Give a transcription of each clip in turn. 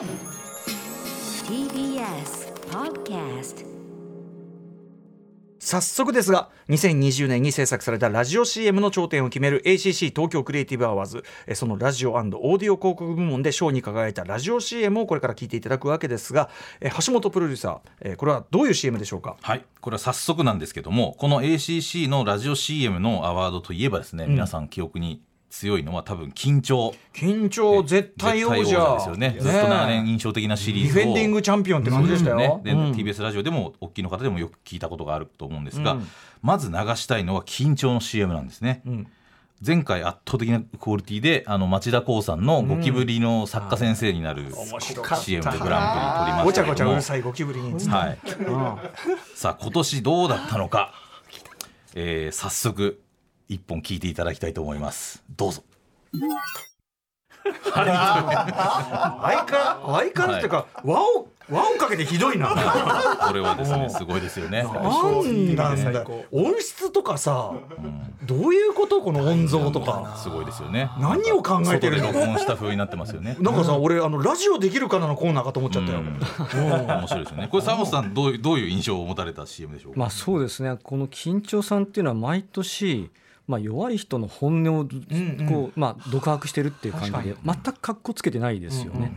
TBS Podcast 早速ですが2020年に制作されたラジオ CM の頂点を決める ACC 東京クリエイティブアワーズ。えそのラジオオーディオ広告部門で賞に輝いたラジオ CM をこれから聞いていただくわけですがえ橋本プロデューサーえこれはどういう CM でしょうか？はい、これは早速なんですけども、この ACC のラジオ CM のアワードといえばですね、皆さん記憶に強いのは多分緊張。緊張絶対王者。ですよね。ずっと長年印象的なシリーズを。ディフェンディングチャンピオンって感じでしたよ、ね、で、うん。TBS ラジオでも、大きいの方でもよく聞いたことがあると思うんですが、うん。まず流したいのは緊張の CM なんですね。ん。前回圧倒的なクオリティであの町田光さんのゴキブリの作家先生になる面白かった CM でグランプリ取りまごちゃしたけども。ごちゃうるさい。ゴキブリにはい、さあ今年どうだったのか、えー早速一本聞いていただきたいと思います。どうぞ。相変相変わらずっていうか、輪を輪をかけてひどいな。これはですねすごいですよね。なんなんだよ。音質とかさ、どういうこと？この音像とか。すごいですよね。何を考えてるの？外で録音した風になってますよね。なんかさ、俺あのラジオできるかなのコーナーかと思っちゃったよ、面白いですよね。これ沢本さんどういうどういう印象を持たれた CM でしょう？か、まあそうですね。この緊張さんっていうのは毎年、まあ、弱い人の本音をこう、まあ、独白してるっていう感じで全くかっこつけてないですよね。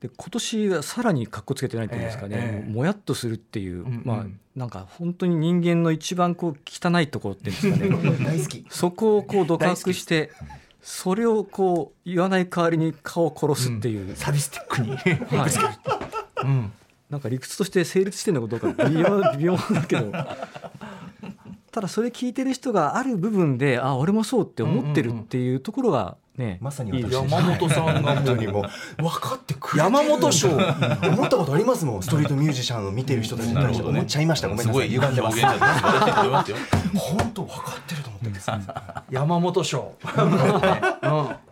で今年はさらにかっこつけてないっていうんですかね、ええもやっとするっていう、んうんまあなんか本当に人間の一番こう汚いところっていうんですかね。そこをこう独白してそれをこう言わない代わりに顔を殺すっていう、サディスティックに。はい。うん。なんか理屈として成立してるのかどうか微妙微妙だけどただそれ聞いてる人がある部分であ俺もそうって思ってるっていうところがね、まさに私山本さんが本当にもう分かってくれてる。山本賞思ったことありますもん。ストリートミュージシャンを見てる人たちに対して思っちゃいましたごめんなさいすごい歪んでます本当分かってると思ってます。山本賞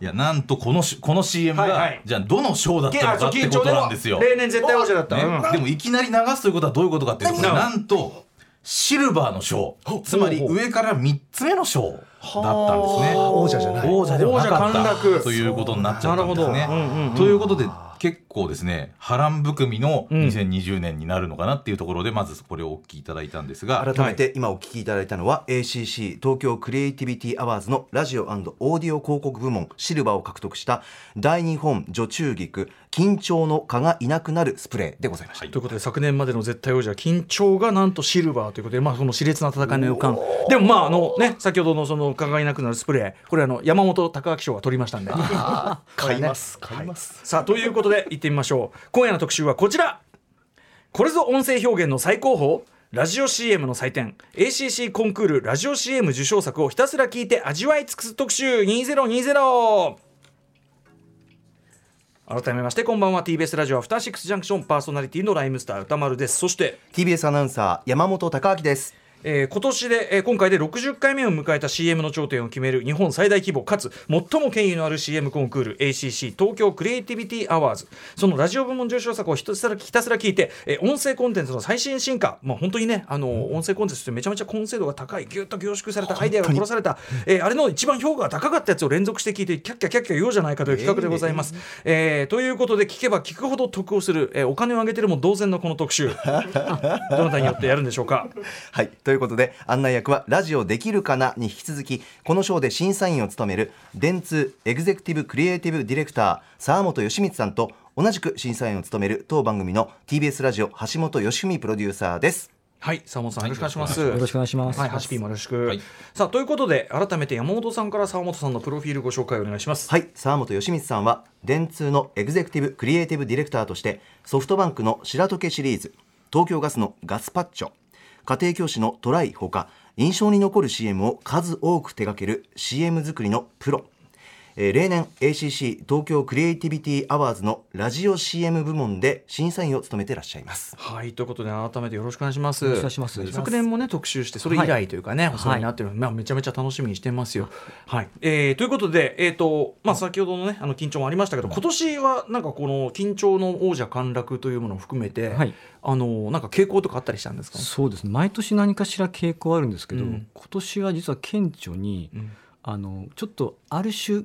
いやなんとこのしこの CM が、はいはい。じゃあどの賞だったのかってことなんですよ、ね例年絶対王者だった、うん。でもいきなり流すということはどういうことかっていうとなんとシルバーの賞つまり上から3つ目の賞だったんですね。王者じゃない王者ではなかった。ということになっちゃったんですね。うんうんうん。ということで結構ですね波乱含みの2020年になるのかなっていうところでまずこれをお聞きいただいたんですが、改めて今お聞きいただいたのは ACC 東京クリエイティビティアワーズのラジオオーディオ広告部門シルバーを獲得した大日本女中菊緊張の蚊がいなくなるスプレーでございました、ということで昨年までの絶対王者緊張がなんとシルバーということで、まあ、その熾烈な戦いの予感。でもまああのね先ほどのその蚊がいなくなるスプレーこれあの山本隆明賞が取りましたんで。買います買います、さあということで行ってみましょう。今夜の特集はこちら。これぞ音声表現の最高峰。ラジオ CM の祭典。ACC コンクールラジオ CM 受賞作をひたすら聞いて味わい尽くす特集。2020改めましてこんばんは。TBS ラジオアフターシックスジャンクションパーソナリティのライムスター歌丸です。そして TBS アナウンサー山本貴明です。えー今年で、えー今回で60回目を迎えた CM の頂点を決める日本最大規模かつ最も権威のある CM コンクール ACC 東京クリエイティビティアワーズ。そのラジオ部門受賞作をひたすらひたすら聞いて、えー音声コンテンツの最新進化、まあ、本当にねあの音声コンテンツってめちゃめちゃ完成度が高いぎゅっと凝縮されたアイデアが殺された、えーあれの一番評価が高かったやつを連続して聞いてキャッキャキャッキャ言おうじゃないかという企画でございます。えーということで聞けば聞くほど得をする、えーお金を上げてるも同然のこの特集。どなたによってやるんでしょうか？はい。ということで案内役はラジオできるかな？に引き続きこの賞で審査員を務める電通エグゼクティブクリエイティブディレクター沢本義光さんと同じく審査員を務める当番組の TBS ラジオ橋本義文プロデューサーですはい、沢本さん、よろしくお願いします。よろしくお願いします。はい、ハシピーもよろしく。はいさあ、ということで、改めて山本さんから沢本さんのプロフィールご紹介お願いします。はい沢本義光さんは電通のエグゼクティブクリエイティブディレクターとしてソフトバンクの白時計シリーズ東京ガスのガスパッチョ家庭教師のトライほか印象に残る CM を数多く手掛ける CM 作りのプロ。えー例年 ACC 東京クリエイティビティアワーズのラジオ CM 部門で審査員を務めていらっしゃいます。はい、ということで、改めてよろしくお願いします。よろしくお願いします。昨年もね、特集して、それ以来というかね、お世話になってる、まあ、めちゃめちゃ楽しみにしてますよ。はい、えーということで、えっ、と、まあ、先ほどのね、あの緊張もありましたけど、今年はなんかこの緊張の王者陥落というものを含めて。はい。あの、なんか傾向とかあったりしたんですか？そうですね。毎年何かしら傾向あるんですけど、うん。今年は実は顕著に、ん。あのちょっとある種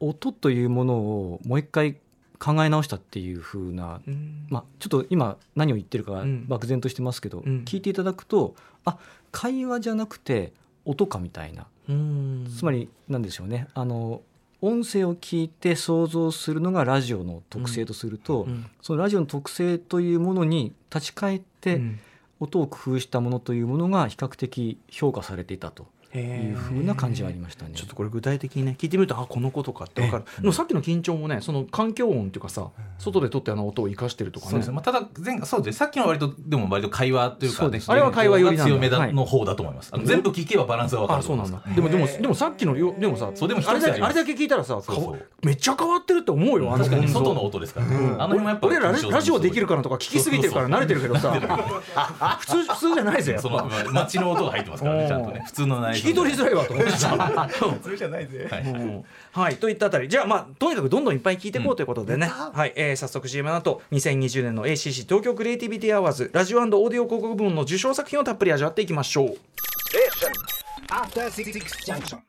音というものをもう一回考え直したっていう風な、うん。まあ、ちょっと今何を言ってるかうん。漠然としてますけど、うん。聞いていただくとあ会話じゃなくて音かみたいな。うん。つまり何でしょうね。あの音声を聞いて想像するのがラジオの特性とすると、うん。そのラジオの特性というものに立ち返って、うん。音を工夫したものというものが比較的評価されていたというふうな感じはありましたね。ちょっとこれ具体的にね聞いてみるとあこのことかって分かる、でもさっきの緊張もねその環境音っていうかさ外で撮ってあの音を生かしてるとかね。そうです。ね。まあ、ただ前そうです。ね。さっきのは割とでも割と会話というかあれは会話寄り強めだはい。の方だと思います。全部聞けばバランスがわかるそうなん。だ。でもでもでもさっきのよでもさそうでもあれだけあれだけ聞いたらさめっちゃ変わってるって思うよあの確かに外の音ですからね。あの辺もやっぱ俺らララジオできるからとか聞きすぎてるから慣れてるけどさ。普通普通じゃないぜやっそのぱ街の音が入ってますからね、ちゃんとね。普通の内容聞き取りづらいわと思ってさそれじゃないぜ。はい。うんはい、といったあたりじゃあまあとにかくどんどんいっぱい聞いていこうということでね、はい。えー早速 CM の後2020年の ACC 東京クリエイティビティアワーズラジオオーディオ広告部門の受賞作品をたっぷり味わっていきましょう。After Six Junction.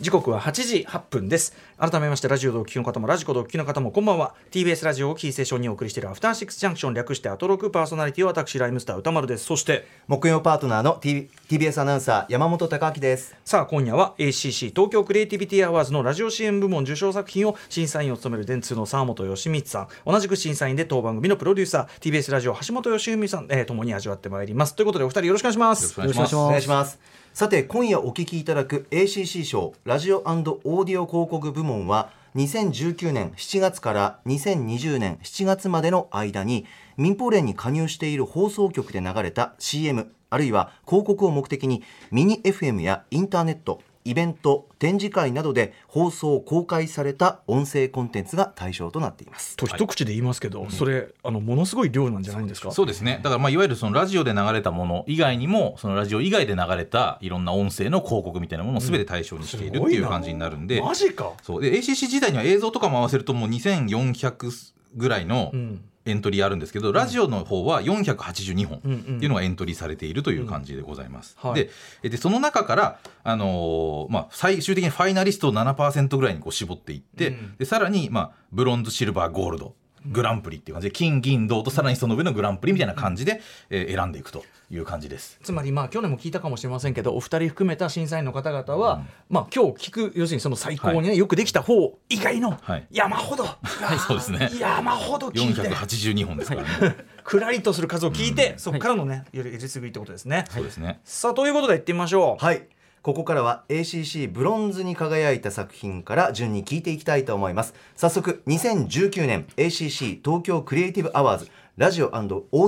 時刻は8時8分です。改めましてラジオでお聞きの方もラジコでお聞きの方もこんばんは。TBS ラジオをキーステーションにお送りしているアフターシックスジャンクション略してアトロクパーソナリティは私ライムスター歌丸です。そして木曜パートナーの T- TBS アナウンサー山本貴明です。さあ今夜は ACC 東京クリエイティビティアワーズのラジオ CM 部門受賞作品を審査員を務める電通の沢本義光さん。同じく審査員で当番組のプロデューサー TBS ラジオ橋本義文さん、えー、共に味わってまいります。ということでお二人よろしくお願いします。よろしくお願いします。お願いしますさて今夜お聞きいただく ACC 賞ラジオオーディオ広告部門は2019年7月から2020年7月までの間に民放連に加入している放送局で流れた CM あるいは広告を目的にミニ FM やインターネットイベント展示会などで放送公開された音声コンテンツが対象となっています。と一口で言いますけど、それあのものすごい量なんじゃないんですか？そうですね。だからまあいわゆるそのラジオで流れたもの以外にもそのラジオ以外で流れたいろんな音声の広告みたいなものをすべて対象にしているっていう感じになるんで、マジか。そう。で ACC 時代には映像とかも合わせるともう2400ぐらいのんエントリーあるんですけど、ラジオの方は482本っていうのがエントリーされているという感じでございます。はい。でえでその中から、あのーまあ、最終的にファイナリストを7%ぐらいにこう絞っていって、うん。でさらに、まあ、ブロンズシルバーゴールドグランプリっていう感じで金銀銅とさらにその上のグランプリみたいな感じで、えー選んでいくという感じです。つまりまあ去年も聞いたかもしれませんけどお二人含めた審査員の方々は、まあ今日聞く要するにその最高にね、よくできた方以外のはい。山ほど、そうですね。山ほど聞いて。482本ですからね。くらりとする数を聞いて、そこからのねよりえりすぐりってことですね、そうですね。さあということでいってみましょう、はいここからは ACC ブロンズに輝いた作品から順に聞いていきたいと思います。早速2019年 ACC 東京クリエイティブアワーズラジオオー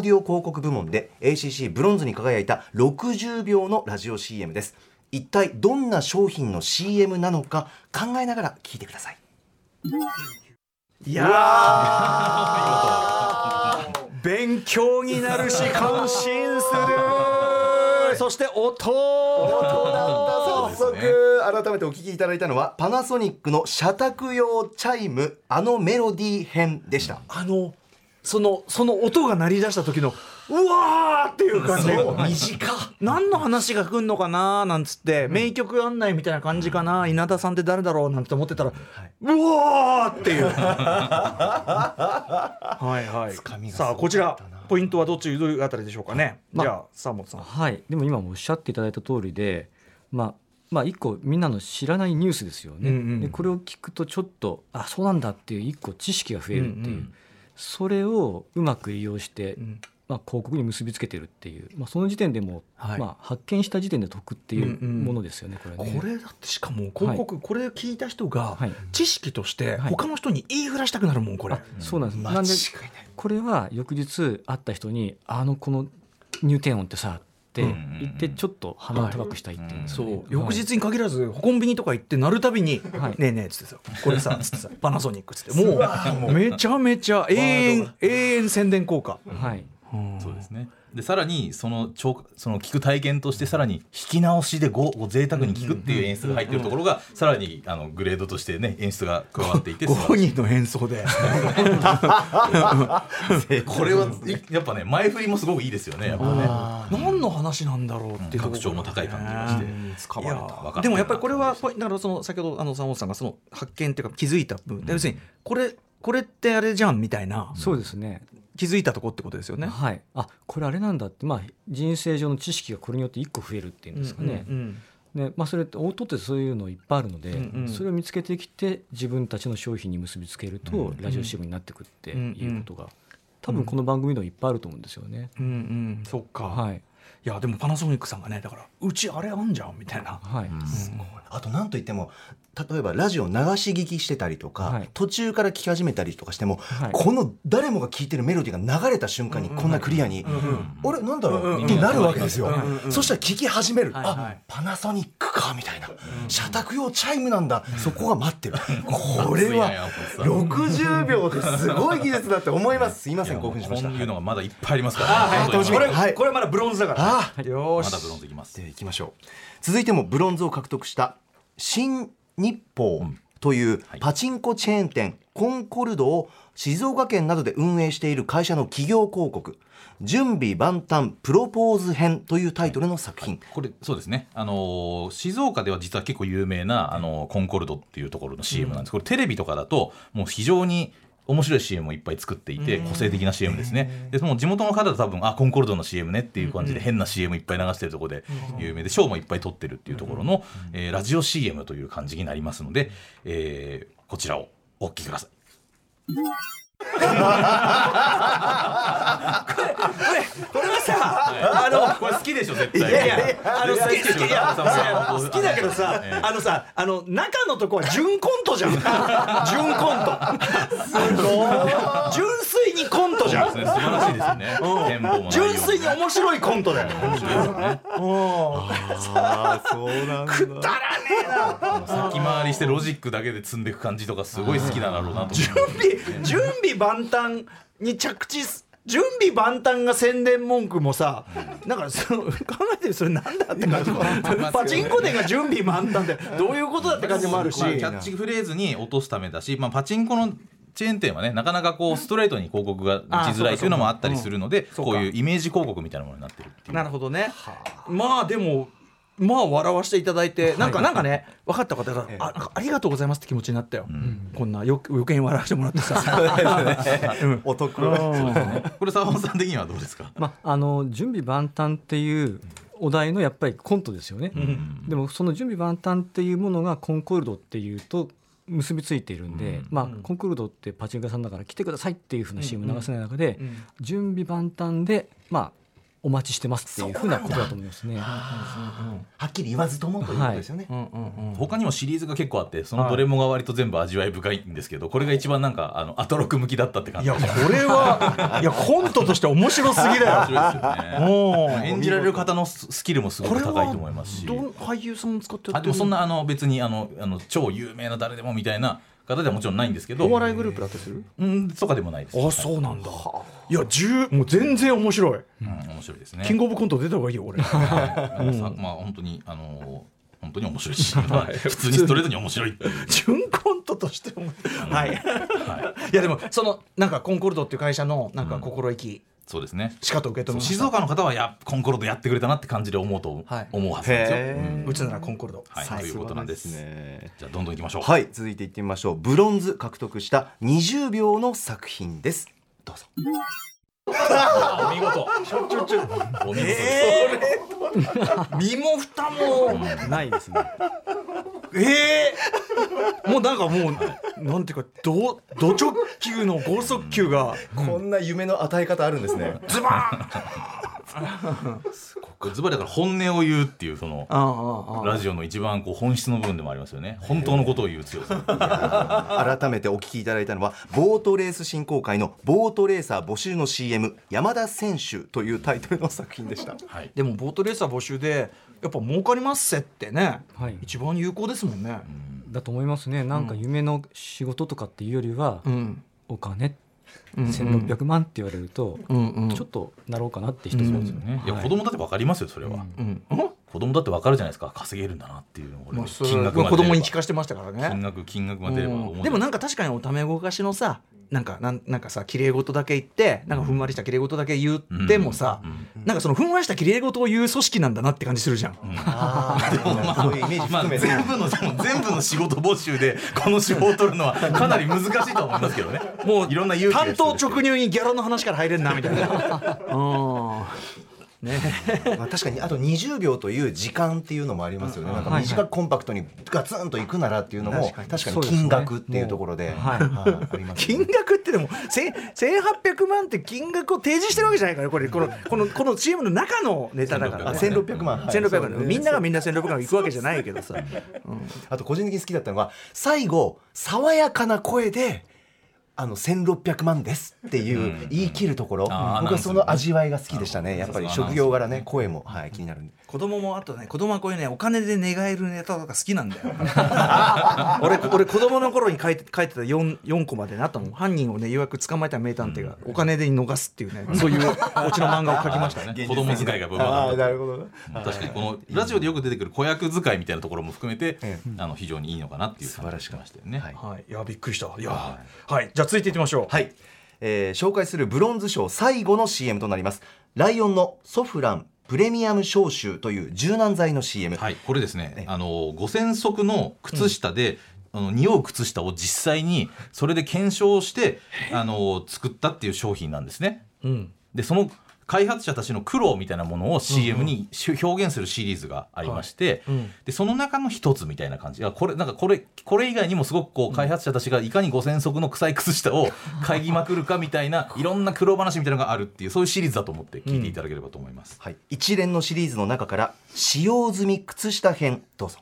ディオ広告部門で ACC ブロンズに輝いた60秒のラジオ CM です。一体どんな商品の CM なのか考えながら聞いてください。いやー勉強になるし感心する。そして音早速改めてお聞きいただいたのはパナソニックの社宅用チャイムあのメロディー編でした。あのそのその音が鳴り出した時のうわーっていう感じ。短何の話が来んのかななんつって、名曲案内みたいな感じかな稲田さんって誰だろうなんて思ってたら、うわーっていう。は いはい。さあこちらポイントはどっちどういうあたりでしょうかね、まじゃあ沢本さん。はい、でも今もおっしゃっていただいた通りで、まあ、まあ一個みんなの知らないニュースですよね、うんうんでこれを聞くとちょっとあそうなんだっていう一個知識が増えるっていう、うんうんそれをうまく利用して、ん。まあ、広告に結びつけてるっていう、まあ、その時点でもう、はい。まあ、発見した時点で得っていううんうん。ものですよね、これね。これだってしかも広告、これ聞いた人がはい。知識としてはい。他の人に言いふらしたくなるもんこれ、あそうなんです、なんでこれは翌日会った人に「あのこの入店音ってさ」って言ってちょっと鼻を高くしたいっていう。そう。翌日に限らずコンビニとか行って鳴るたびにはい「ねえねえ」っつってさ「これさ」っ つってさ「パナソニック」っつって。もうめちゃめちゃ永遠永遠宣伝効果。はい。そうですね。でさらにその聴その聞く体験としてさらに弾き直しでごご贅沢に聞くっていう演出が入ってるところがさらにあのグレードとしてね演出が加わっていて ご素晴らしい本人の演奏で。これはいやっぱね前振りもすごくいいですよねやっぱね。何の話なんだろうっていう。ところ格調も高い感じがして。いや分かったでもやっぱりこれはだからその先ほどあの山本さんがその発見っていうか気づいた部分。で要するにこれこれってあれじゃんみたいな。そうですね気づいたとこってことですよね。はい、あこれあれなんだって、まあ、人生上の知識がこれによって1個増えるっていうんですかね、うんねまあ、それって音ってそういうのいっぱいあるので、うんうん。それを見つけてきて自分たちの商品に結びつけると、ラジオ CM になってくっていうことが、多分この番組でもいっぱいあると思うんですよね。うんうん。そっか、はい。い、やでもパナソニックさんがねだからうちあれあんじゃんみたいな。はい。あと何といっても例えばラジオ流し聞きしてたりとか、はい。途中から聞き始めたりとかしても、はい。この誰もが聞いてるメロディーが流れた瞬間にこんなクリアに「あれなんだろう?」ってなるわけですよ。そしたら聞き始める「はいはい。あパナソニックか」みたいな「社宅用チャイムなんだ」そこが待ってる。これは60秒ですごい技術だって思います。すいません興奮しました。こういうのがまだいっぱいありますから。これ、はい。これまだブロンズだから。ああよーし。まだブロンズいきます。でいきましょう。続いてもブロンズを獲得した新日報というはい。パチンコチェーン店コンコルドを静岡県などで運営している会社の企業広告「準備万端プロポーズ編」というタイトルの作品、これそうですね、あのー静岡では実は結構有名な、あのーコンコルドっていうところの CM なんです、これテレビとかだともう非常に面白い CM をいっぱい作っていて個性的な CM ですね。でその地元の方は多分あコンコルドの CM ねっていう感じで変な CM いっぱい流してるところで有名で賞もいっぱい取ってるっていうところの、えーラジオ CM という感じになりますので、えーこちらをお聞きください。これはさ、あの、これ好きでしょ絶対いやいや、あの、好き、好き、いや好きだけどさええ、あのさ、あの、中のとこは純コントじゃん。純コント。純粋にコントじゃん。素晴らしいですよね、テン純粋に面白いコントだよ。面白いですよね。ああそうなんだ。くだらねえな。先回りしてロジックだけで積んでいく感じとかすごい好きだろうなと思準備、準備万端に着地す。準備万端が宣伝文句もさ、なんかその考えてるそれなんだって感じも。パチンコ店が準備万端ってどういうことだって感じもあるし、まあキャッチフレーズに落とすためだし、まあ、パチンコのチェーン店はねなかなかこうストレートに広告が打ちづらいというのもあったりするのでこういうイメージ広告みたいなものになってるっていう。なるほどね。まあでも。まあ笑わせていただいて、なんかなんかね分かった方が、あなんかありがとうございますって気持ちになったよ、こんなよ余計に笑わせてもらってさ。お得。これ澤本さん的にはどうですか、まあ、あの準備万端っていうお題のやっぱりコントですよね、でもその準備万端っていうものがコンコルドっていうと結びついているんで、まあ、コンコルドってパチンコ屋さんだから来てくださいっていうふうな CM 流せない中で、準備万端で、まあ、お待ちしてますっていうふうなことだと思いますね。はっきり言わずともということですよね、他にもシリーズが結構あってそのどれもが割と全部味わい深いんですけどこれが一番なんかあのアトロク向きだったって感じいやこれはいやコントとして面白すぎだよ。面白演じられる方のススキルもすごく高いと思いますし。俳優さん使ってやあでもってるそんなあの別にあのあの超有名な誰でもみたいな方ではもちろんないんですけど。お笑いグループだってする？うんとかでもないです。あそうなんだ。い。や十もう全然面白い、うん面白いですね。キングオブコント出た方がいいよ俺。はい。さまあ本当にあの本当に面白いし、まあ普通にストレートに面白い純コントとしても。はい、い、やでもそのなんかコンコルドっていう会社のなんか心意気そうですね。しかと受け止め静岡の方はやコンコルドやってくれたなって感じで思うと、はい。思うはずなんですよ、うん。うちならコンコルド。はい、さということなんです。じゃあどんどんいきましょう。はい。続いていってみましょう。ブロンズ獲得した20秒の作品です。どうぞ。お見事。お見事です、身も蓋もないですね。ええもうなんかもうなんていうかどド直球の剛速球が。こんな夢の与え方あるんですね。ズバーンズバリだから本音を言うっていうそのああああラジオの一番こう本質の部分でもありますよね。本当のことを言う強さ。改めてお聞きいただいたのはボートレース振興会のボートレーサー募集の CM 山田選手というタイトルの作品でした。はい。でもボートレーサー募集でやっぱ儲かりますせってね、はい。一番有効ですもんね。だと思いますね。なんか夢の仕事とかっていうよりは、うん。お金1600万って言われると、うんうん。ちょっとなろうかなって人もいますよね。ねいや子供だってわかりますよそれは、うん。子供だってわかるじゃないですか稼げるんだなっていうのを金額まで子供に聞かせてましたからば金ね額金額まで出れば思うでもなんか確かにおためごかしのさなんかなんなんかさ綺麗事だけ言ってなんかふんわりした綺麗事だけ言ってもさ、なんかそのふんわりした綺麗事を言う組織なんだなって感じするじゃん、あー。でもまあまあ、全部の全部の仕事募集でこの仕事を取るのはかなり難しいと思いますけどね。もういろんな担当直入にギャラの話から入れんなみたいな。うんね。まあ、確かにあと20秒という時間っていうのもありますよね、なんか短くコンパクトにガツンといくならっていうのも確かに。金額っていうところで。金額ってでもせ1800万って金額を提示してるわけじゃないからこれこのこのこの CM の中のネタだから、あね、1600万、はい1600万、みんながみんな1600万いくわけじゃないけどさ、あと個人的に好きだったのは最後爽やかな声であの1600万ですっていう言い切るところ、あー僕はその味わいが好きでしたね。やっぱり職業柄ね声も、はい、気になるんで。子供もあとね子供はこういうねお金で寝返るネタとか好きなんだよ。俺俺子供の頃に書いて書いてた 4, 4コマでなったもん犯人をねようやく捕まえた名探偵がお金で逃すっていうねそういうオチの漫画を書きましたね。ね子供使いが部分だったああなるほど。確かにこのラジオでよく出てくる子役使いみたいなところも含めて、えあの非常にいいのかなっていう感じがしましたよね。はい。はい。いやびっくりした。いやはい。じゃあ続いていきましょう。はい、えー紹介するブロンズ賞最後の CM となります。ライオンのソフランプレミアム消臭という柔軟剤の CM、はい、これですね、あの5000足の靴下で、あの匂う靴下を実際にそれで検証してあの作ったっていう商品なんですね。うん。でその開発者たちの苦労みたいなものを CM にし表現するシリーズがありまして、うん。でその中の一つみたいな感じ。い。やこれなんかこれこれ以外にもすごくこう開発者たちがいかに5000足の臭い靴下を嗅ぎまくるかみたいな いろんな苦労話みたいなのがあるっていうそういうシリーズだと思って聞いていただければと思います。はい、一連のシリーズの中から使用済み靴下編どうぞ。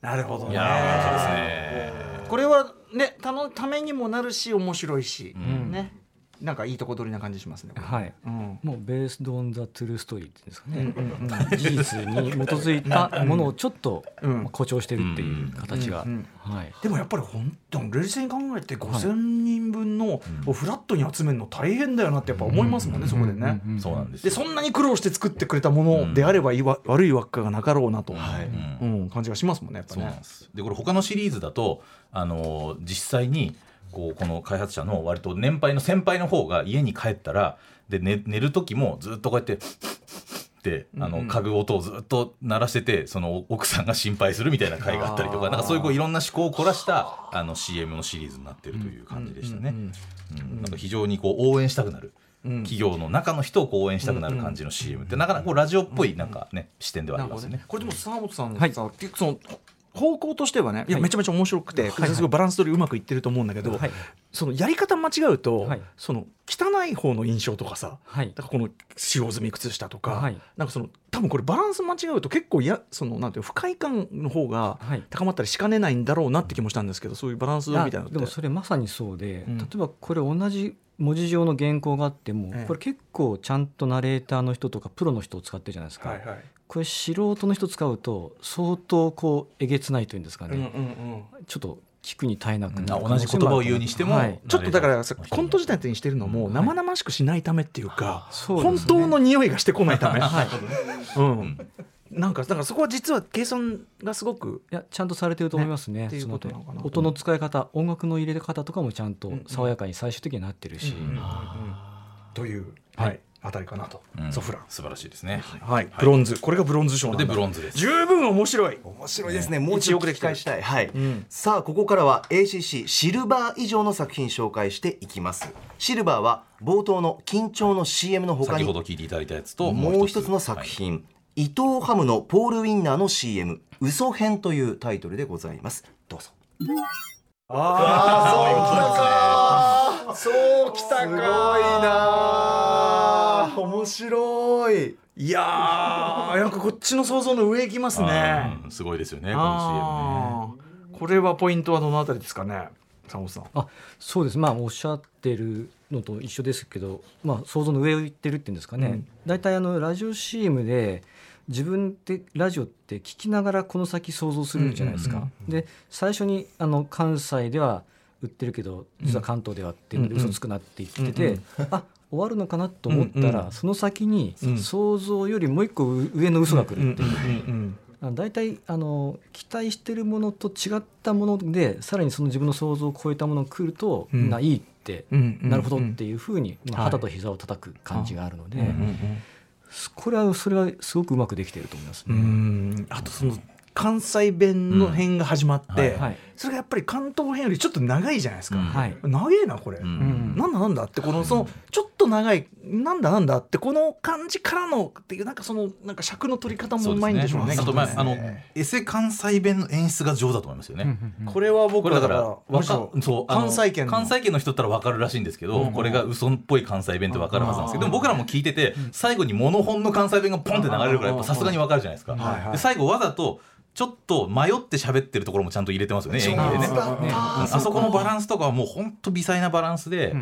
なるほどね。いやー面白いですね。これはねたのためにもなるし面白いし、ん。ねなんかいいとこ取りな感じしますね。はい。うん。もうベースドオンザトゥルーストーリーっていうんですかね、うんうんうん。事実に基づいた ものをちょっとうん。まあ誇張してるっていう形が、うんはい、でもやっぱり本当に冷静に考えて5,000人分のをフラットに集めるの大変だよなってやっぱ思いますもんね、そこでね。うんそうなんですよ。でそんなに苦労して作ってくれたものであればいわ悪い輪っかがなかろうなと、うん感じがしますもんねやっぱそうなんねで。す。でこれ他のシリーズだとあの実際にこうこの開発者の割と年配の先輩の方が家に帰ったらで、寝寝る時もずっとこうやってってあの家具音をずっと鳴らしててその奥さんが心配するみたいな回があったりとかなんかそういうこういろんな思考を凝らしたあの CM のシリーズになってるという感じでしたね。うんなんか非常にこう応援したくなる。企業の中の人を応援したくなる感じの CM ってなかなかこうラジオっぽいなんかね視点ではありますよね。これでも沢本さんはい。さ、結構その方向としてはねいやはい。めちゃめちゃ面白くて、すごいバランス取りうまくいってると思うんだけど、はい。そのやり方間違うと、はい。その汚い方の印象とかさ、はい。だからこの使用済み靴下とか、はい。なんかその多分これバランス間違うと結構やそのなんていうの不快感の方がはい。高まったりしかねないんだろうなって気もしたんですけどそういうバランスみたいなのでもそれまさにそうで、うん。例えばこれ同じ文字上の原稿があっても、ええこれ結構ちゃんとナレーターの人とかプロの人を使ってるじゃないですか、はいはいこれ素人の人使うと相当こうえげつないというんですかね、うんうんうん。ちょっと聞くに耐えなくなる同じ言葉。を言うにしても、はい。ちょっとだからコント仕立てにしてるのも生々しくしないためっていうか、本そうですね。当の匂いがしてこないため、はい。うん、なんかだからそこは実は計算がすごくいやちゃんとされてると思いますね。ねの音の使い方音楽の入れ方とかもちゃんと爽やかに最終的になってるし、という、はい、あたりかなと、うん。ソフラン。素晴らしいですね。はい、ブロンズ、これがブロンズ賞でブロンズです。十分面白い。面白いですね。もう一度繰り返したい、はい。ん。さあここからは ACC シルバー以上の作品紹介していきます。シルバーは冒頭の緊張の CM の他先にほど聞いていただいたやつともう一つの作品、伊藤ハムのポール・ウィンナーの CM「嘘編」というタイトルでございます。どうぞああ、そうきたすごいな面白いいやー、なんかこっちの想像の上行きますね。すごいですよねこの CM ね。これはポイントはどのあたりですかね、佐本さん。あそうですまあおっしゃってるのと一緒ですけど、まあ、想像の上を行ってるっていうんですかね、大体あのラジオ CM で自分ってラジオって聞きながらこの先想像するじゃないですか。で最初にあの関西では売ってるけど実は関東ではっていうので嘘つくなって言ってて、あ終わるのかなと思ったら、その先に想像よりもう一個上の嘘が来るっていう。大体あの期待してるものと違ったものでさらにその自分の想像を超えたものが来ると、うん。ないいって、うんなるほどっていうふうに、まあ、はい。肌と膝を叩く感じがあるので、これはそれはすごくうまくできていると思いますう。んあとその関西弁の編が始まって、うん。はいはい。それがやっぱり関東編よりちょっと長いじゃないですか、うん。はい。長えなこれ、うん。うんなんだなんだってこのそのちょっと長いなんだなんだってこの感じからのっていうなんかそのなんか尺の取り方もうまいんでしょうね。あと、まああね。のエセ関西弁の演出が上手だと思いますよね。これは僕らはだからそう関西圏の。関西圏の人だったら分かるらしいんですけど、これが嘘っぽい関西弁って分かるはずなんですけどでも僕らも聞いてて最後にモノホンの関西弁がポンって流れるからやっぱさすがに分かるじゃないですか。はいはい。で最後わざとちょっと迷って喋ってるところもちゃんと入れてますよね演技でね。あそこのバランスとかはもう本当微細なバランスで、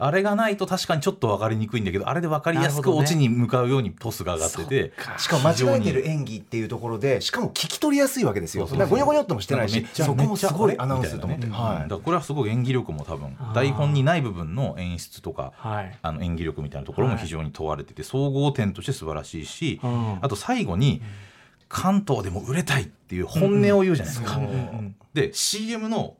あれがないと確かにちょっと分かりにくいんだけどあれで分かりやすくオチに向かうようにトスが上がっててしかも間違えてる演技っていうところでしかも聞き取りやすいわけですよ。だからゴニョゴニョっともしてないしなんかめっちゃそこもすごいアナウンスと思って、ね。はい。だからこれはすごい演技力も多分台本にない部分の演出とかはい。あの演技力みたいなところも非常に問われてて総合点として素晴らしいしうん。あと最後に関東でも売れたいっていう本音を言うじゃないですか。で CM の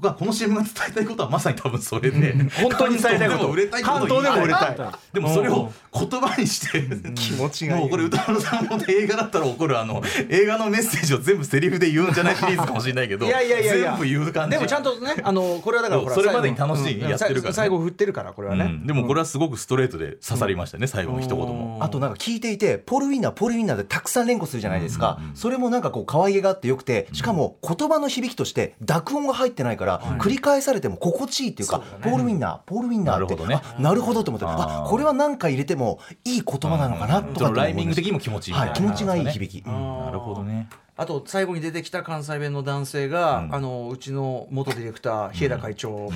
がこの CM が伝えたいことはまさに多分それで、本当に伝えたいこと売れたいでも売れたい。でもそれを言葉にして。気持ちがもうこれ歌丸さんも映画だったら怒るあの映画のメッセージを全部セリフで言うんじゃないシリーズかもしれないけどいやいやいやいや。全部言う感じ。でもちゃんとねあのこれはだからそれまでに楽しいうん。やってるからね。最後振ってるからこれはね、うん。でもこれはすごくストレートで刺さりましたね、最後の一言も。あとなんか聞いていてポール・ウィンナーポール・ウィンナーでたくさん連呼するじゃないですか、それもなんかこう可愛げがあってよくてしかも言葉の響きとして濁音が入ってないから、繰り返されても心地いいっていうかポール・ウィンナーポール・ウィンナーってなるほどね。あなるほどと思ってあこれは何か入れてもいい言葉なのかなとかライミング的にも気持ちいい、気持ちがいい響き、なるほどね。あと最後に出てきた関西弁の男性が、うん。あのうちの元ディレクター日枝会長っ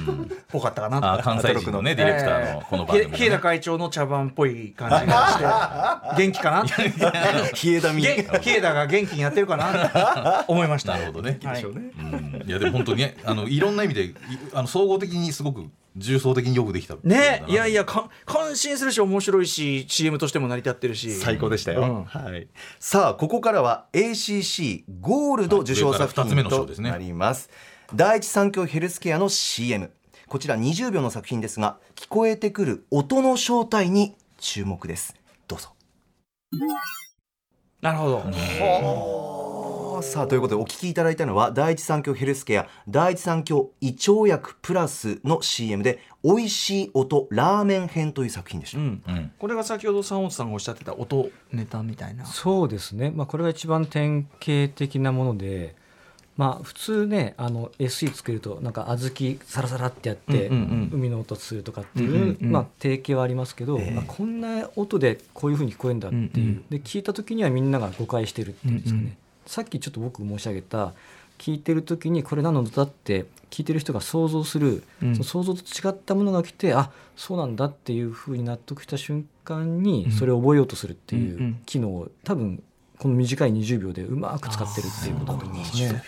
ぽかったかな、あ関西人のねディレクターのこの番組、ね。日枝会長の茶番っぽい感じがして 元気かな？冷えだみげ日枝が元気にやってるかな？思いました。なるほどね。はい。うん。いやでも本当にねあのいろんな意味でいあの総合的にすごく重層的によくできたね。いやいやか感心するし面白いし CM としても成り立ってるし。最高でしたよ、うん。はい、さあここからは ACC ゴールド受賞作品との賞ですね。なります。第一三共ヘルスケアの CM こちら20秒の作品ですが聞こえてくる音の正体に注目です。どうぞ。なるほど、はあさあということでお聞きいただいたのは第一三共ヘルスケア第一三共胃腸薬プラスの CM で美味しい音ラーメン編という作品でした、うんうん。これが先ほど三本さんがおっしゃってた音ネタみたいな。そうですね、まあ、これが一番典型的なもので、まあ、普通ねあの SE 作るとなんか小豆サラサラってやって、うんうん海の音するとかっていう、うんうんうん。まあ、定型はありますけど、ええ。まあ、こんな音でこういうふうに聞こえるんだっていう、うんうん。で聞いた時にはみんなが誤解してるっていうんですかね、うんうんさっきちょっと僕申し上げた聞いてる時にこれ何の音だって聞いてる人が想像する、うん。その想像と違ったものが来てあそうなんだっていうふうに納得した瞬間にそれを覚えようとするっていうんうん。う機能を多分この短い20秒でうまく使ってるっていうことだと思いますね。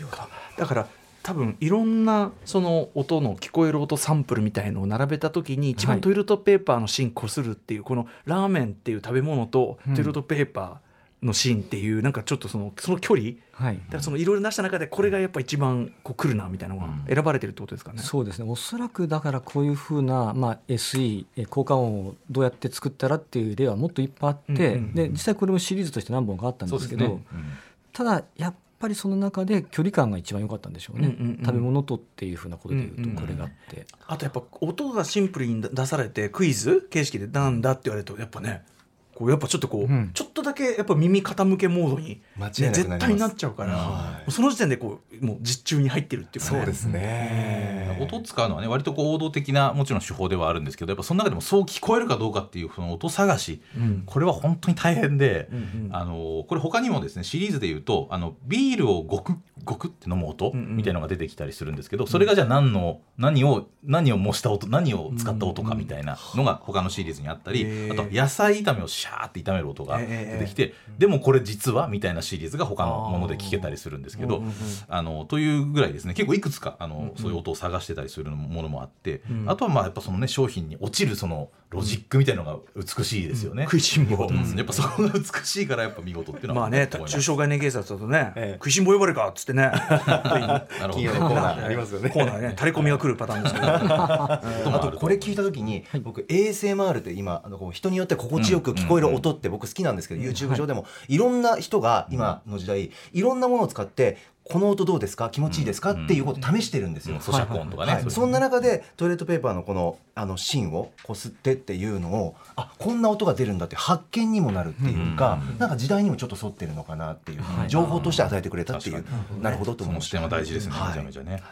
だから多分いろんなその音の聞こえる音サンプルみたいのを並べた時に一番はいトイレットペーパーの芯こするっていうこのラーメンっていう食べ物とうん。トイレットペーパーの芯っていうなんかちょっとそのその距離はい。だからそのいろいろ出した中でこれがやっぱ一番こう来るなみたいなのが選ばれてるってことですかね。そうですね。おそらくだからこういうふうな、まあ、SE え効果音をどうやって作ったらっていう例はもっといっぱいあって、うんうんで実際これもシリーズとして何本かあったんですけどそうですね。ただやっぱりその中で距離感が一番良かったんでしょうね、うんうんうん。食べ物とっていうふうなことでうんうんいうとこれがあって、あとやっぱ音がシンプルに出されてクイズ形式でなんだって言われるとやっぱねこうやっぱちょっとこう、うん。ちょっとだけやっぱ耳傾けモードに、ね絶対になっちゃうから、もうその時点でこうもう実中に入ってるっていうかね。すね。音を使うのはね割とこう王道的なもちろん手法ではあるんですけどやっぱその中でもそう聞こえるかどうかっていうその音探し、うん。これは本当に大変で、うんうん。あのこれ他にもですねシリーズでいうとあのビールをごくごくって飲む音うんうん。みたいなのが出てきたりするんですけど、それがじゃあ何の何を何を模した音何を使った音かみたいなのが他のシリーズにあったり、あと野菜炒めをシャーって炒める音がええ出てきて、でもこれ実はみたいなシリーズが他のもので聞けたりするんですけど、あのというぐらいですね。結構いくつかあの、そういう音を探してたりするものもあって、あとはまあやっぱそのね商品に落ちるそのロジックみたいなのが美しいですよね。食いしん坊。うん。やっぱそこが美しいからやっぱ見事っていうのはまあね中小概念警察だとね、ええ。食いしん坊呼ばれかっつってね。なるほど。金曜のコーナーありますよね。コーナーねタレコミが来るパターンですけどあとこれ聞いた時に僕 ASMR って今あのこう人によって心地よく聞こえる音って僕好きなんですけど YouTube 上でもいろんな人が今の時代いろんなものを使ってこの音どうですか？気持ちいいですか？っていうことを試してるんですよ。咀嚼音とかね、はい、そういうそんな中でトイレットペーパーのこのあの芯をこすってっていうのをあこんな音が出るんだって発見にもなるっていうか、なんか時代にもちょっと沿ってるのかなっていう、情報として与えてくれたっていう、なるほどと思いましたその視点は大事ですね、はい。めちゃめちゃね。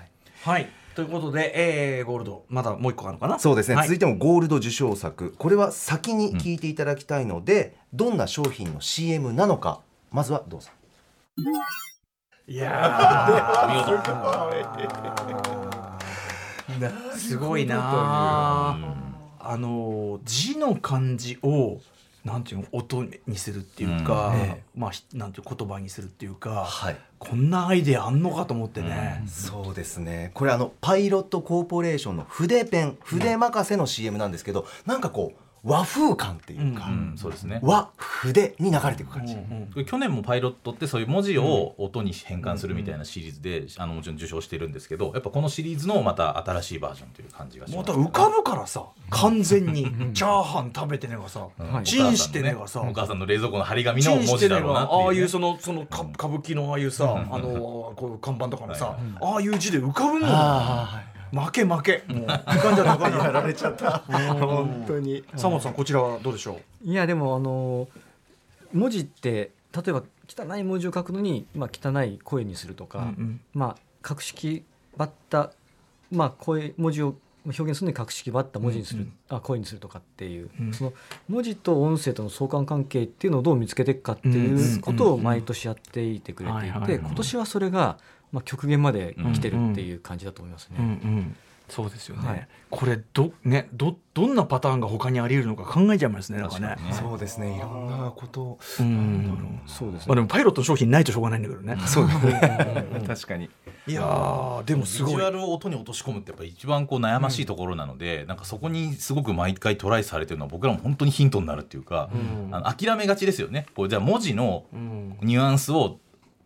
はい。ということで、えー、ゴールドまだもう一個あるのかな？そうですね、はい。続いてもゴールド受賞作。これは先に聞いていただきたいので、どんな商品の CM なのかまずはどうぞいやーすごいなああの字の漢字をなんていうの音にするっていうか、うん。えまあひなんていう言葉にするっていうか、はい。こんなアイデアあんのかと思ってね、そうですね。これあのパイロットコーポレーションの筆ペン筆任せの CM なんですけど、なんかこう和風感っていうか、うんそうですね。和筆に流れていく感じ、これ去年もパイロットってそういう文字を音に変換するみたいなシリーズで、あのもちろん受賞してるんですけどやっぱこのシリーズのまた新しいバージョンという感じがします、また浮かぶからさ完全にチャーハン食べてねがさ、うん。チンしてねがさ、お母さんの冷蔵庫の張り紙チの文字だろうなっていう、ね、がああいうそのそのか歌舞伎のああいうさ、あのこう看板とかのさ、ああいう字で浮かぶのよ負け負け。もう。浮かんじゃったやられちゃった。本当に。佐本さんこちらはどうでしょう？いやでもあの文字って例えば汚い文字を書くのに、まあ、汚い声にするとか、うんうん。まあ格式ばった、まあ、声文字を表現するのに格式ばった文字にする、あ声にするとかっていう、うん。その文字と音声との相関関係っていうのをどう見つけていくかっていうことを毎年やっていてくれていて今年はそれが、まあ、極限まで来てるっていう感じだと思いますね。うんうん。そうですよね、はい。これどねどどんなパターンが他にあり得るのか考えちゃいますねなんかね。そうですね。いろんなこと。うん。そうですね。まあでもパイロットの商品ないとしょうがないんだけどね、そう。ですね確かに。いやーでもすごい。ビジュアルを音に落とし込むってやっぱ一番こう悩ましいところなので、なんかそこにすごく毎回トライされてるのは僕らも本当にヒントになるっていうか、あの諦めがちですよね。こうじゃあ文字のうん。ニュアンスを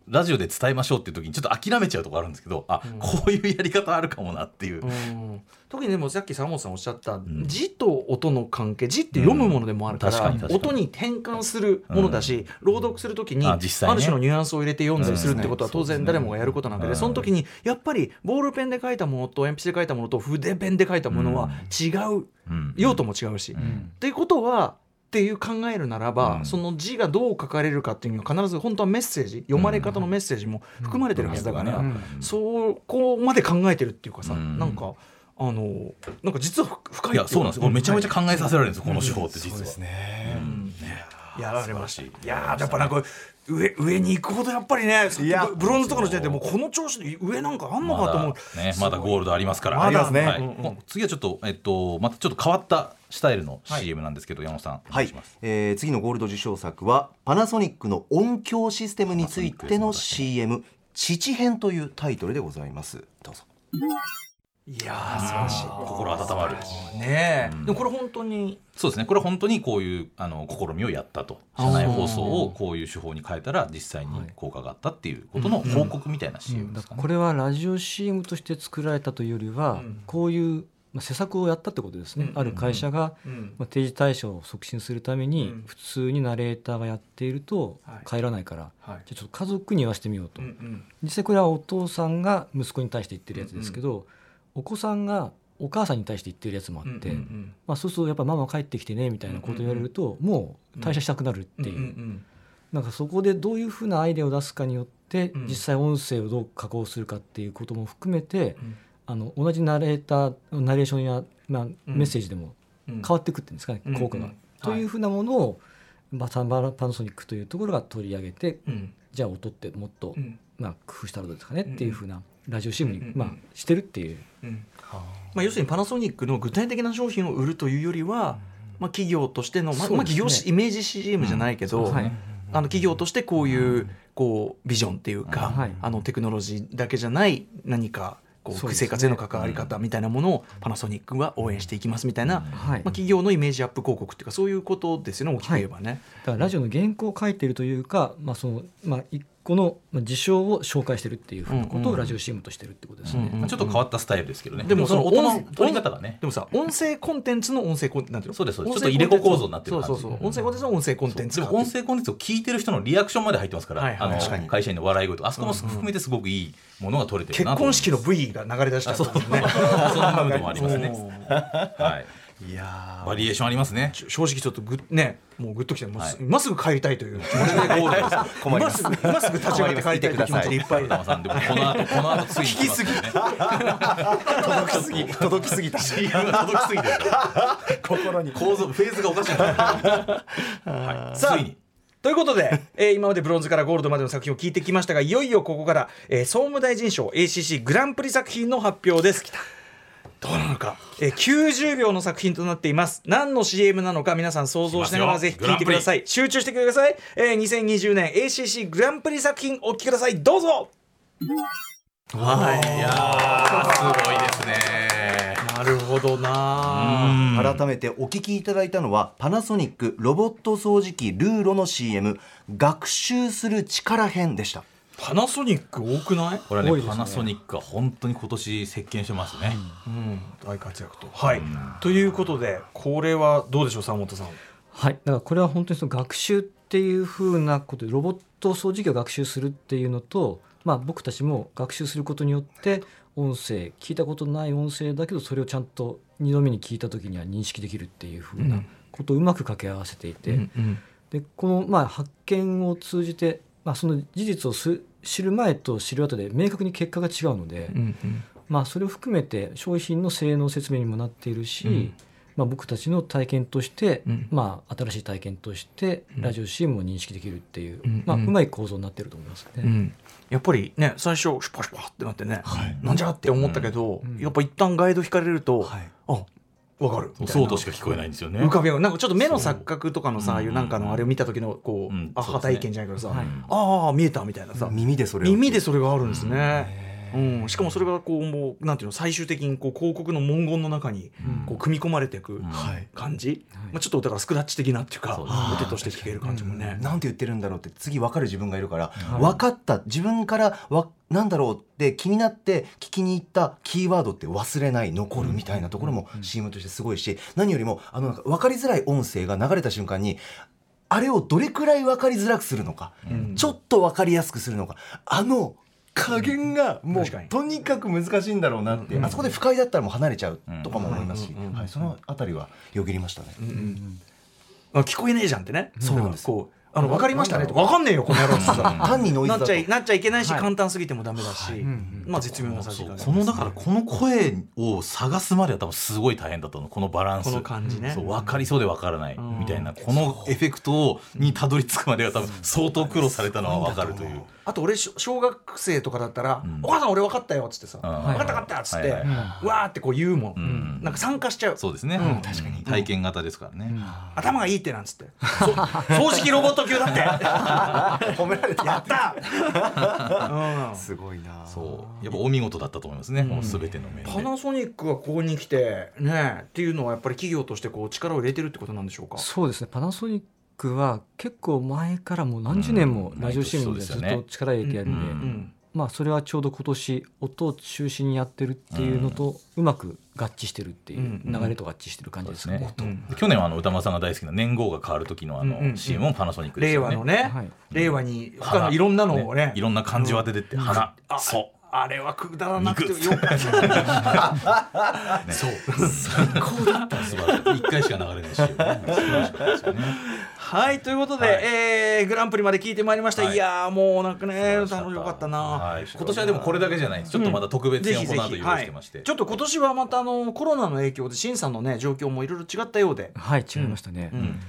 ラジオで伝えましょうっていう時にちょっと諦めちゃうところあるんですけどあ、こういうやり方あるかもなっていう、うん。特にでもさっき坂本さんおっしゃった、ん。字と音の関係字って読むものでもあるから,、音に変換するものだし、朗読するときにあ,、る種のニュアンスを入れて読んだりするってことはうん当然誰もがやることなわけで、うん。その時にやっぱりボールペンで書いたものと鉛筆で書いたものと筆ペンで書いたものは違う、うん。用途も違うし。っていうことはっていう考えるならば、うん。その字がどう書かれるかっていうのは必ず本当はメッセージ読まれ方のメッセージも含まれてるはずだから、うん。そこまで考えてるっていうかさ、うん。なんかあのなんか実は深いいやそうなんです。これめちゃめちゃ考えさせられるんですよこの手法って実は、そうですねやられました。素晴らしい。いやーやっぱなんか上上に行くほどやっぱりねいやブブロンズとかの時点でもうこの調子で上なんかあんのかと思う、まだねまだゴールドありますから。まだね。はい。うんうん。次はちょっとえっとまたちょっと変わったスタイルの CM なんですけど、山本さんおはい願いします、、えー次のゴールド受賞作はパナソニックの音響システムについての CM「父編」というタイトルでございます。どうぞいやー素晴らしい。心温まる。ねえ、うん。でもこれ本当に。そうですね。これは本当にこういうあの試みをやったと。社内放送をこういう手法に変えたら実際に効果があったっていうことの報告みたいな CM ですかね、これはラジオ CM として作られたというよりは、うん。こういう、まあ、施策をやったってことですね、うんある会社が、うん。まあ、定時対処を促進するために、うん。普通にナレーターがやっているとはい。帰らないから、はい。じゃあちょっと家族に言わせてみようと、実際これはお父さんが息子に対して言ってるやつですけど、お子さんがお母さんに対して言ってるやつもあって、うんうんまあ、そうするとやっぱママ帰ってきてねみたいなことを言われると、もう退社したくなるっていう、うんうんなんかそこでどういうふうなアイデアを出すかによって、うん。実際音声をどう加工するかっていうことも含めて、うん。あの同じナレーターナレーションや、まあ、メッセージでもうん。変わっていくっていうんですかね、うん効果が。うんというふうなものを、まあ、サンバパナソニックというところが取り上げて、うん。じゃあ音ってもっと、うん。まあ、工夫したらどうですかねっていうふうなラジオ CM に、うんまあ、してるっていう。うん。まあ、要するにパナソニックの具体的な商品を売るというよりは、まあ、企業としての、まあね。まあ、企業しイメージ CM じゃないけど、うん。はいあの企業としてこういうこうビジョンっていうか、はい。あのテクノロジーだけじゃない何かこう生活への関わり方みたいなものをパナソニックは応援していきますみたいな、まあ、はい。企業のイメージアップ広告っていうかそういうことですよね大きく言えばね。だからラジオの原稿を書いているというか、まあそのまあ、一個のまあ事象を紹介してるっていうふうなことをラジオ CM としてるってことですね。うんまあちょっと変わったスタイルですけどね。でもその音の音取り方がね。でもさ音声コンテンツの音声コンなんていうの？そうですそうです。ちょっと入れ子構造になってる感じ。そうそうそう。音声コンテンツの音声コンテンツでも音声コンテンツを聞いてる人のリアクションまで入ってますから、はいはいあの確かに会社員の笑い声とかあそこも含めてすごくいいものが取れてる結なと思います。婚式の V が流れ出した。そんな部分もありますね。はい。いやバリエーションありますね。正直ちょっとぐねもうグッときてもうすはい今すぐ帰りたいという気持ちでゴールです。困ります 今すぐ立ち上がって帰りたいという気持ちでいっぱいでもこの後この後ついに来ますよね。届きすぎ届きすぎた CM が届きすぎて心に構造フェーズがおかしい。はい。さあついに。ということで、えー今までブロンズからゴールドまでの作品を聞いてきましたがいよいよここから、えー総務大臣賞 ACC グランプリ作品の発表です。どうなのか、えー90秒の作品となっています。何の CM なのか皆さん想像しながらぜひ聞いてください。集中してください、えー2020年 ACC グランプリ作品お聞きください。どうぞ。はい。いやーすごいですね。なるほどなうん。改めてお聞きいただいたのはパナソニックロボット掃除機ルーロの CM 学習する力編でしたパナソニック多くない？これはね多いですね。パナソニックは本当に今年席巻してますね。うん。大活躍と。はい。ということでこれはどうでしょう沢本さん。はい、だからこれは本当にその学習っていうふうなことでロボット掃除機を学習するっていうのと、まあ、僕たちも学習することによって音声聞いたことない音声だけどそれをちゃんと2度目に聞いた時には認識できるっていうふうなことをうまく掛け合わせていて、でこのまあ発見を通じて、まあ、その事実をす知る前と知る後で明確に結果が違うので、まあ、それを含めて商品の性能説明にもなっているし、うん。まあ、僕たちの体験として、うん。まあ、新しい体験としてうん。ラジオ CM を認識できるっていう、うんまあ、ううんまい構造になってると思いますね。うん。やっぱりね最初シュパシュパってなってね、なんじゃって思ったけど、やっぱ一旦ガイド引かれると、はい。あわかる。そうとしか聞こえないんですよね。浮かびなんかちょっと目の錯覚とかのさああいうなんかうんのあれを見た時のこう、うん。アハ体験じゃないけどさ、はいああ見えたみたいなさ、耳でそれを。耳でそれがあるんですね。うん、しかもそれがこうもうなんていうの最終的にこう広告の文言の中にこう組み込まれていくはい感じ、まあ、ちょっとだからスクラッチ的なっていうかそうですね。音として聞ける感じもね。なんて言ってるんだろうって次分かる自分がいるから、分かった自分からわなんだろうって気になって聞きに行ったキーワードって忘れない残るみたいなところも CM としてすごいし何よりもあのなんか分かりづらい音声が流れた瞬間にあれをどれくらい分かりづらくするのか、ん。ちょっと分かりやすくするのかあの加減がもうとにかく難しいんだろうなって、あそこで不快だったらもう離れちゃうとかも思いますし、そのあたりはよぎりましたね。あ聞こえねえじゃんってね。そうなんです。こうあの分かりましたねと分かんねえよこの野郎ってさ単にノイズだと。ちゃいなっちゃいけないし、はい。簡単すぎてもダメだし、まあ絶妙なさじ加減このだから。この声を探すまでは多分すごい大変だったの。このバランス。この感じね。そう分かりそうで分からないんみたいな。このエフェクトをにたどり着くまでは多分相当苦労されたのは分かるというあと俺し小学生とかだったら「ん。お母さん俺分かったよ」っつってさ「うん分かった分かった」っつってはいはいはうわーってこう言うもん、ん。なんか参加しちゃう。そうですね。うん。確かに。体験型ですからね。頭がいいってなんつって。そ掃除機ロボット級だって。褒められた。やった、うん。すごいな。そう。やっぱお見事だったと思いますね。この全ての面で。パナソニックがここに来てねっていうのはやっぱり企業としてこう力を入れてるってことなんでしょうか？そうですね。パナソニックは結構前からもう何十年もうんラジオ CM でずっと力入れてやるんで、うんうん。まあ、それはちょうど今年音を中心にやってるっていうのとうまく合致してるっていううん流れと合致してる感じですね。うん去年はあの歌丸さんが大好きな年号が変わる時のあうんうん。うんの CM もパナソニックですよね。令和のね、はい。令和に他のいろんなのをね。いろんな漢字を当ててって花。あそあれはくだらなくて肉よかった。うそう。最高だった。素晴らしい一回しか流れない CM ね素晴らしかったですよねはいということで、はい。えーグランプリまで聞いてまいりました、はい。い、やーもうなんかね楽しかったな、はい。今年はでもこれだけじゃない。ですちょっとまた特別編をこの後用意してまして。はい。ちょっと今年はまたあのコロナの影響で審査のね状況もいろいろ違ったようで、はい違いましたね、うん。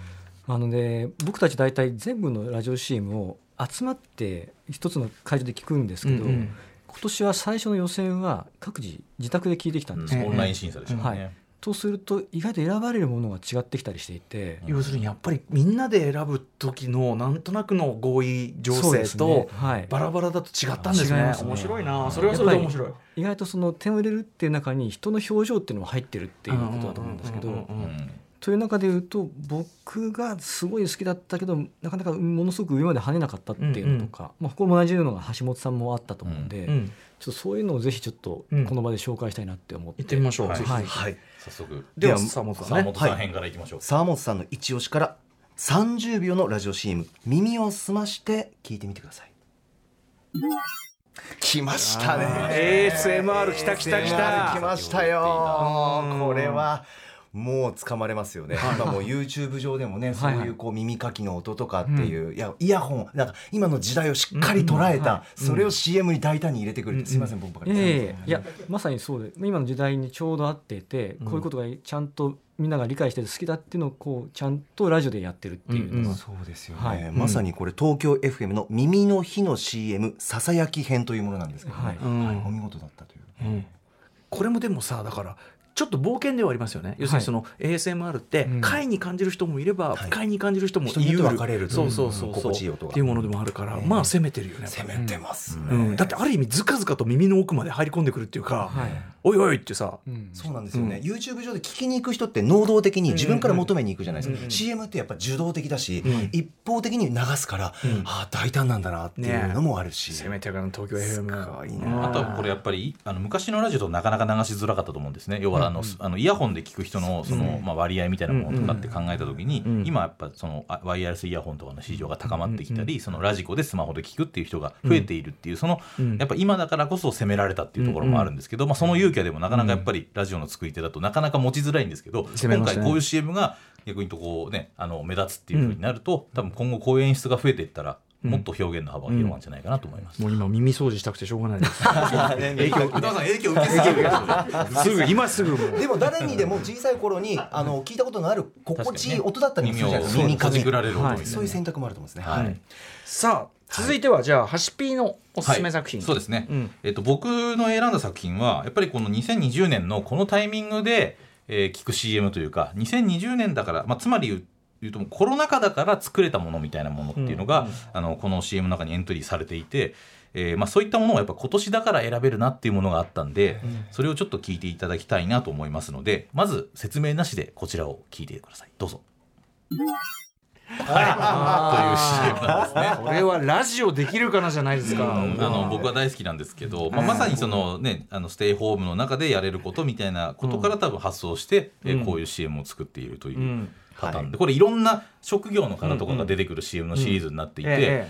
あのね僕たち大体全部のラジオ CM を集まって一つの会場で聞くんですけど、うんうん。今年は最初の予選は各自自宅で聞いてきたんですよ、オンライン審査でしたもんはい。ね、とすると意外と選ばれるものが違ってきたりしていて、要するにやっぱりみんなで選ぶ時のなんとなくの合意情勢そうですね。とはい。バラバラだと違ったんですね。ね。面白いな。それはそれで面白い。意外とその点を入れるっていう中に人の表情っていうのも入ってるっていうことだと思うんですけど、うんうんうんうんうん。という中で言うと僕がすごい好きだったけどなかなかものすごく上まで跳ねなかったっていうのとか、まあ、ここも同じようなのが橋本さんもあったと思うんで、うんちょっとそういうのをぜひちょっとうん。この場で紹介したいなって思って、行ってみましょう、はい。はいはい。早速。では沢本さん沢ね本さん編からいきましょう、沢本さんの一押しから30秒のラジオ CM 耳を澄まして聞いてみてください。来ましたね。ASMR 来た来た来た。来ましたよ。うんこれはもう掴まれますよね。今もう YouTube 上でもねそういうこう耳かきの音とかっていういやイヤホンなんか今の時代をしっかり捉えたそれを CM に大胆に入れてくるってすいません僕ばかりいやまさにそうで今の時代にちょうど合っていて、こういうことがちゃんとみんなが理解してて好きだっていうのをこうちゃんとラジオでやってるっていううんうん。そうですよはい。ねまさにこれ東京 FM の耳の日の CM ささやき編というものなんですけどね。はい。うん。お見事だったという。うん。これもでもさだからちょっと冒険ではありますよね。要するにその ASMR ってうん。快に感じる人もいればはい。不快に感じる人もいる分かれる。とそうそうそう。うん。そう心地いい音が。っていうものでもあるからまあ攻めてるよね攻めてますね。うん、だってある意味ずかずかと耳の奥まで入り込んでくるっていうかはい「おいおい」ってさ。うん。そうなんですよね、YouTube 上で聞きに行く人って能動的に自分から求めに行くじゃないですか、CM ってやっぱ受動的だし、うん。一方的に流すから、ああ大胆なんだなっていうのもあるし、攻めてるから東京 FM あとはこれやっぱりあの昔のラジオとなかなか流しづらかったと思うんですね。要はあの、あのイヤホンで聞く人のその、まあ、割合みたいなものとかって考えた時に、うん今やっぱそのあワイヤレスイヤホンとかの市場が高まってきたり、そのラジコでスマホで聞くっていう人が増えているっていうその、うんやっぱ今だからこそ攻められたっていうところもあるんですけど、まあ、その勇気はでもなかなかやっぱりラジオの作り手だとなかなか持ちづらいんですけど、今回こういう CM が逆にとこうねあの目立つっていうふうになると、多分今後こういう演出が増えていったら、もっと表現の幅が広がるんじゃないかなと思います。もう今耳掃除したくてしょうがないです。影響さん影響受けすぎる。すぐ今すぐでも誰にでも小さい頃にあの聞いたことのある心地いい音だったりもす耳をるじゃないですか。耳かじくられる音みたいな、そういう選択もあると思うんですね、はい。さあ続いてはじゃあハシピーのおすすめ作品、はい。そうですね、うん。えっと、僕の選んだ作品はやっぱりこの2020年のこのタイミングで、えー聞く CM というか2020年だから、まあ、つまり言うともうコロナ禍だから作れたものみたいなものっていうのが、あのこの CM の中にエントリーされていて、えーまあ、そういったものをやっぱ今年だから選べるなっていうものがあったんで、それをちょっと聞いていただきたいなと思いますのでまず説明なしでこちらを聞いてください。どうぞ。はい、という CM なんですね。これはラジオできるかなじゃないですか、あの僕は大好きなんですけど、まあ、まさにその、ね、あのステイホームの中でやれることみたいなことから多分発想して、えーこういう CM を作っているといううんパターンで、これいろんな職業の方とかが出てくる CM のシリーズになっていて、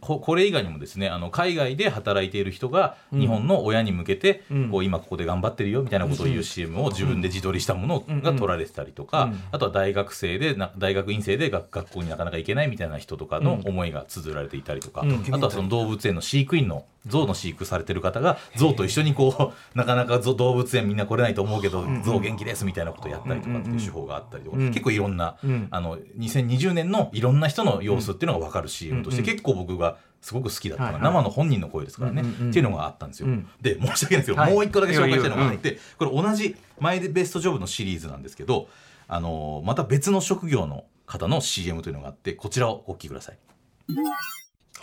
これ以外にもですねあの海外で働いている人が日本の親に向けて、うん。こう今ここで頑張ってるよみたいなことを言う CM を自分で自撮りしたものが撮られてたりとか、あとは大学生でな大学院生で学学校になかなか行けないみたいな人とかの思いが綴られていたりとか、うん。あとはその動物園の飼育員の象の飼育されてる方が象と一緒にこう なかなかゾ動物園みんな来れないと思うけど象元気ですみたいなことをやったりとかっていう手法があったりとか、うん。結構いろんな、うん。あの2020年のいろんな人の様子っていうのが分かる CM として結構僕がすごく好きだったのが、はいはい。生の本人の声ですからね、うんうんうん。っていうのがあったんですよ。うん。で申し訳ないんですけど、はい。もう一個だけ紹介したいのがあってこれ同じ「マイベストジョブ」のシリーズなんですけど、あのまた別の職業の方の CM というのがあってこちらをお聞きください。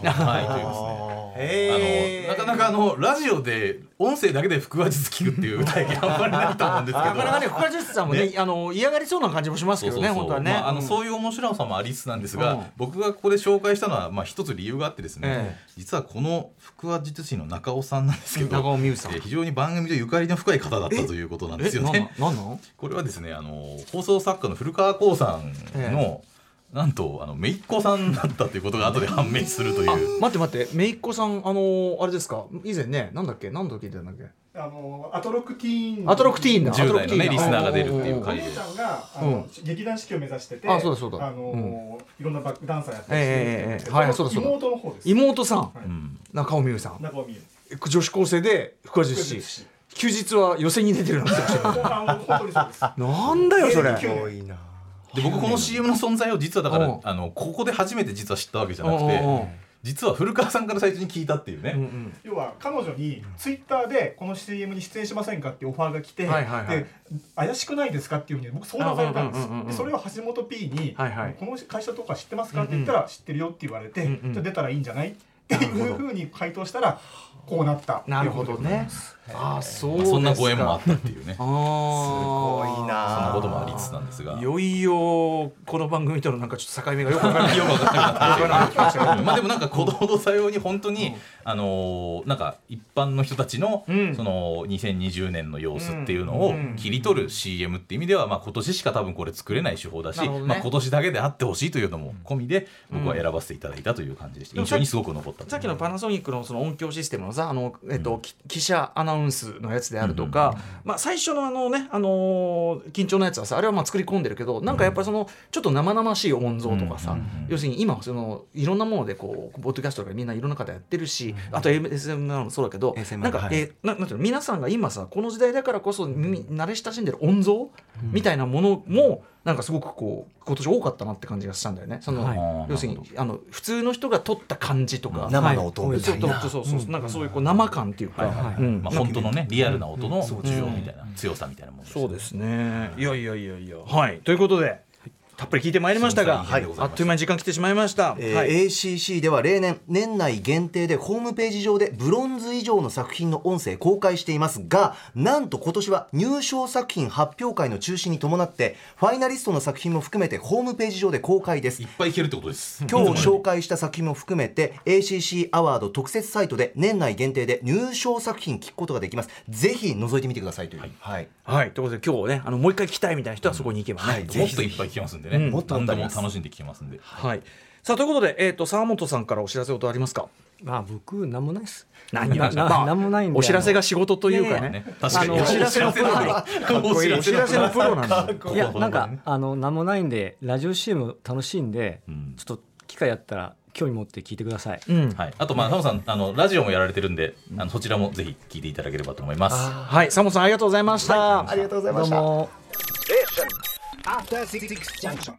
はい、というですね。あのなかなかあのラジオで音声だけで腹話術聞くっていう体験あんまりないと思うんですけど。なかなかね、深谷さんもねあの嫌がりそうな感じもしますけどね、本当はね。まあ、あのうん。そういう面白さもありつつなんですが、うん。僕がここで紹介したのは、まあ、一つ理由があってですね、ええ。実はこの腹話術師の中尾さんなんですけど中尾美優さん。えー非常に番組とゆかりの深い方だったということなんですよね。なんなん？これはですねあの放送作家の古川耕さんの、なんとあの姪っ子さんだったということが後で判明するという。待って待って、姪っ子さん、あのあれですか、以前ね、なんだっけ、何度聞いてたんだっけ？あのアトロクティーン。アトロクティーンだ。10代のねアトロクティーンだ。リスナーが出るっていうお回で。姉ちゃんがあのうん。劇団四季を目指しててあそうだそうだ。あのいろんなバックダンサーやったりしてええええるはいそうだそうだ。妹の方です。妹さん、はい。うん。中尾美優さん。中尾美優。女子高生で、深谷氏。休日は予選に出てるなん なんだよ、それ。ええ多いなで僕この CM の存在を実はだから、うん。あのここで初めて実は知ったわけじゃなくて実は古川さんから最初に聞いたっていうね、うんうん要は彼女にツイッターでこの CM に出演しませんかっていうオファーが来て、はいはいはい。で怪しくないですかっていうふうに僕相談されたんです。それを橋本 P に、はいはい。この会社とか知ってますかって言ったら、知ってるよって言われて、うんうんじゃあ出たらいいんじゃないっていうふうに回答したらこうなったなるほどねああそうですか。まあそんなご縁もあったっていうね。すごいなそんなこともありつつなんですが。いよいよこの番組とのなんかちょっと境目がよくわからない。よくわからなくなってきまあでもなんか子供とさように本当に、あのーなんか一般の人たちの、うん。その2020年の様子っていうのをうん。切り取る CM っていう意味では、まあ今年しか多分これ作れない手法だし、ね。まあ今年だけであってほしいというのも込みで僕は選ばせていただいたという感じでした。うん印象にすごく残ったとさっきのパナソニックのその音響システムのさあの、えっとき記者アナウンスのやつであるとか、まあ、最初のあのね、あのー緊張のやつはさあれはまあ作り込んでるけどなんかやっぱりそのちょっと生々しい音像とかさ、うん要するに今そのいろんなものでこうポッドキャストとかみんないろんな方やってるし、あと ASMR もそうだけどなんか、はい。えーななんていうの皆さんが今さこの時代だからこそ耳慣れ親しんでる音像、みたいなものもなんかすごくこう今年多かったなって感じがしたんだよね。そのはい。要するにあの普通の人が撮った感じとか、生の音みたそういな、そうそう。そう、なんかそういうこう生感っていうか、はいはいはい。うん。まあ、本当のねリアルな音の需要みたいな、強さみたいなものそうですね。いやいやいやいや、はい、ということで。たっぷり聞いてまいりましたが、はい。あっという間に時間来てしまいました。えーはい。ACC では例年年内限定でホームページ上でブロンズ以上の作品の音声公開していますがなんと今年は入賞作品発表会の中止に伴ってファイナリストの作品も含めてホームページ上で公開です。いっぱいいけるってことです。今日紹介した作品も含めて ACC アワード特設サイトで年内限定で入賞作品聞くことができます。ぜひ覗いてみてくださいという。はい、はい、ということで、今日ね、あのもう一回聞きたいみたいな人はそこに行けばね。はい。もっといっぱい聞けますんでね、うんもっとも楽しんで聞けますんではい。さあ、ということで、えっ、と、沢本さんからお知らせことありますか？まあ僕なんもないです。何ななまあなんもないんでお知らせが仕事というかね。確かにあのお知らせのプロ。かっこいいお知らせのプロなんだ。いやなんかあのなんもないんでラジオ CM 楽しいんで、んちょっと機会あったら興味持って聞いてください。うん。はい、あとまあタモさんあのラジオもやられてるんであのそちらもぜひ聞いていただければと思いますはい、沢本さん、ありがとうございました。ありがとうございまどうしたも。After Six Junction.